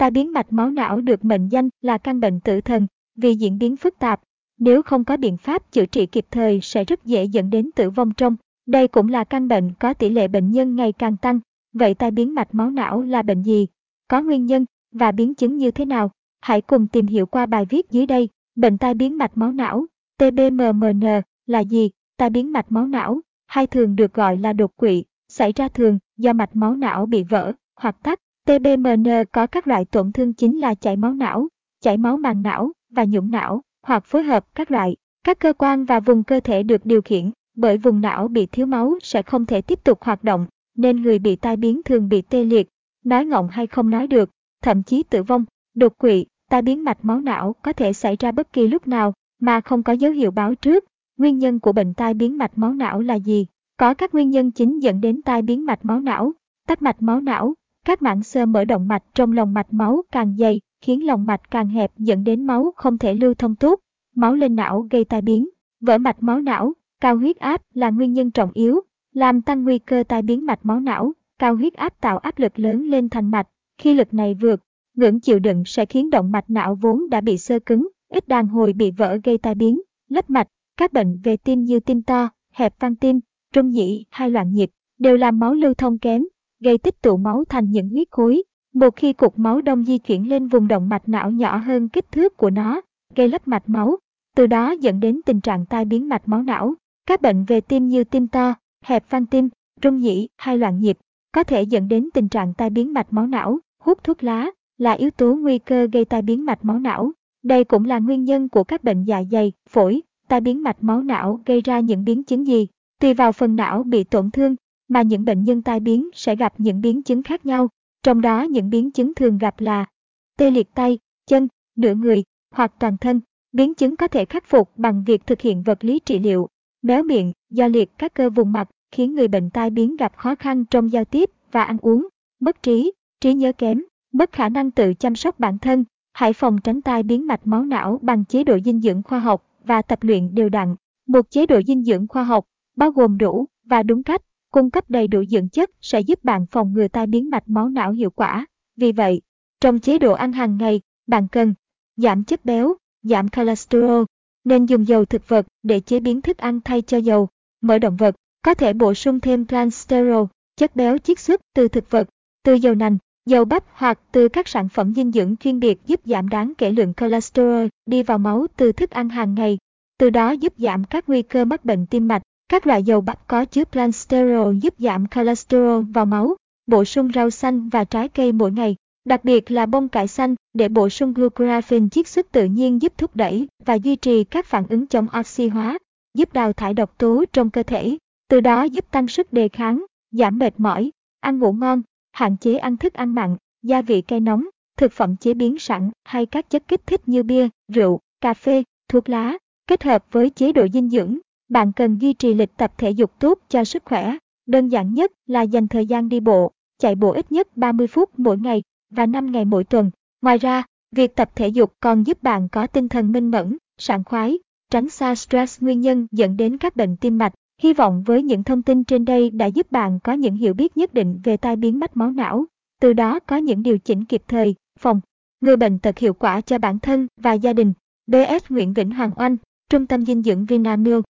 Tai biến mạch máu não được mệnh danh là căn bệnh tử thần vì diễn biến phức tạp. Nếu không có biện pháp chữa trị kịp thời sẽ rất dễ dẫn đến tử vong trong. Đây cũng là căn bệnh có tỷ lệ bệnh nhân ngày càng tăng. Vậy tai biến mạch máu não là bệnh gì? Có nguyên nhân và biến chứng như thế nào? Hãy cùng tìm hiểu qua bài viết dưới đây. Bệnh tai biến mạch máu não, TBMMN là gì? Tai biến mạch máu não, hay thường được gọi là đột quỵ, xảy ra thường do mạch máu não bị vỡ hoặc tắc. TBMN có các loại tổn thương chính là chảy máu não, chảy máu màng não và nhũng não, hoặc phối hợp các loại. Các cơ quan và vùng cơ thể được điều khiển bởi vùng não bị thiếu máu sẽ không thể tiếp tục hoạt động, nên người bị tai biến thường bị tê liệt, nói ngọng hay không nói được, thậm chí tử vong. Đột quỵ, tai biến mạch máu não có thể xảy ra bất kỳ lúc nào mà không có dấu hiệu báo trước. Nguyên nhân của bệnh tai biến mạch máu não là gì? Có các nguyên nhân chính dẫn đến tai biến mạch máu não, tắc mạch máu não, các mảng xơ mở động mạch trong lòng mạch máu càng dày, khiến lòng mạch càng hẹp dẫn đến máu không thể lưu thông tốt, máu lên não gây tai biến, vỡ mạch máu não, cao huyết áp là nguyên nhân trọng yếu, làm tăng nguy cơ tai biến mạch máu não, cao huyết áp tạo áp lực lớn lên thành mạch, khi lực này vượt, ngưỡng chịu đựng sẽ khiến động mạch não vốn đã bị sơ cứng, ít đàn hồi bị vỡ gây tai biến, lấp mạch, các bệnh về tim như tim to, hẹp van tim, trung nhĩ hay loạn nhịp đều làm máu lưu thông kém, gây tích tụ máu thành những huyết khối. Một khi cục máu đông di chuyển lên vùng động mạch não nhỏ hơn kích thước của nó, gây lấp mạch máu, từ đó dẫn đến tình trạng tai biến mạch máu não. Các bệnh về tim như tim to, hẹp van tim, rung nhĩ hay loạn nhịp có thể dẫn đến tình trạng tai biến mạch máu não. Hút thuốc lá là yếu tố nguy cơ gây tai biến mạch máu não. Đây cũng là nguyên nhân của các bệnh dạ dày, phổi, tai biến mạch máu não gây ra những biến chứng gì. Tùy vào phần não bị tổn thương mà những bệnh nhân tai biến sẽ gặp những biến chứng khác nhau, trong đó những biến chứng thường gặp là tê liệt tay, chân, nửa người hoặc toàn thân. Biến chứng có thể khắc phục bằng việc thực hiện vật lý trị liệu, méo miệng do liệt các cơ vùng mặt khiến người bệnh tai biến gặp khó khăn trong giao tiếp và ăn uống, mất trí, trí nhớ kém, mất khả năng tự chăm sóc bản thân. Hãy phòng tránh tai biến mạch máu não bằng chế độ dinh dưỡng khoa học và tập luyện đều đặn. Một chế độ dinh dưỡng khoa học bao gồm đủ và đúng cách cung cấp đầy đủ dưỡng chất sẽ giúp bạn phòng ngừa tai biến mạch máu não hiệu quả. Vì vậy, trong chế độ ăn hàng ngày, bạn cần giảm chất béo, giảm cholesterol, nên dùng dầu thực vật để chế biến thức ăn thay cho dầu, mỡ động vật, có thể bổ sung thêm transsterol, chất béo chiết xuất từ thực vật, từ dầu nành, dầu bắp hoặc từ các sản phẩm dinh dưỡng chuyên biệt giúp giảm đáng kể lượng cholesterol đi vào máu từ thức ăn hàng ngày, từ đó giúp giảm các nguy cơ mắc bệnh tim mạch. Các loại dầu bắp có chứa plansterol giúp giảm cholesterol vào máu, bổ sung rau xanh và trái cây mỗi ngày, đặc biệt là bông cải xanh để bổ sung glucoraphine chiết xuất tự nhiên giúp thúc đẩy và duy trì các phản ứng chống oxy hóa, giúp đào thải độc tố trong cơ thể, từ đó giúp tăng sức đề kháng, giảm mệt mỏi, ăn ngủ ngon, hạn chế ăn thức ăn mặn, gia vị cay nóng, thực phẩm chế biến sẵn hay các chất kích thích như bia, rượu, cà phê, thuốc lá, kết hợp với chế độ dinh dưỡng bạn cần duy trì lịch tập thể dục tốt cho sức khỏe. Đơn giản nhất là dành thời gian đi bộ, chạy bộ ít nhất 30 phút mỗi ngày và 5 ngày mỗi tuần. Ngoài ra, việc tập thể dục còn giúp bạn có tinh thần minh mẫn, sảng khoái, tránh xa stress nguyên nhân dẫn đến các bệnh tim mạch. Hy vọng với những thông tin trên đây đã giúp bạn có những hiểu biết nhất định về tai biến mạch máu não, từ đó có những điều chỉnh kịp thời, phòng ngừa bệnh tật hiệu quả cho bản thân và gia đình. BS Nguyễn Vĩnh Hoàng Oanh, Trung tâm dinh dưỡng Vinamilk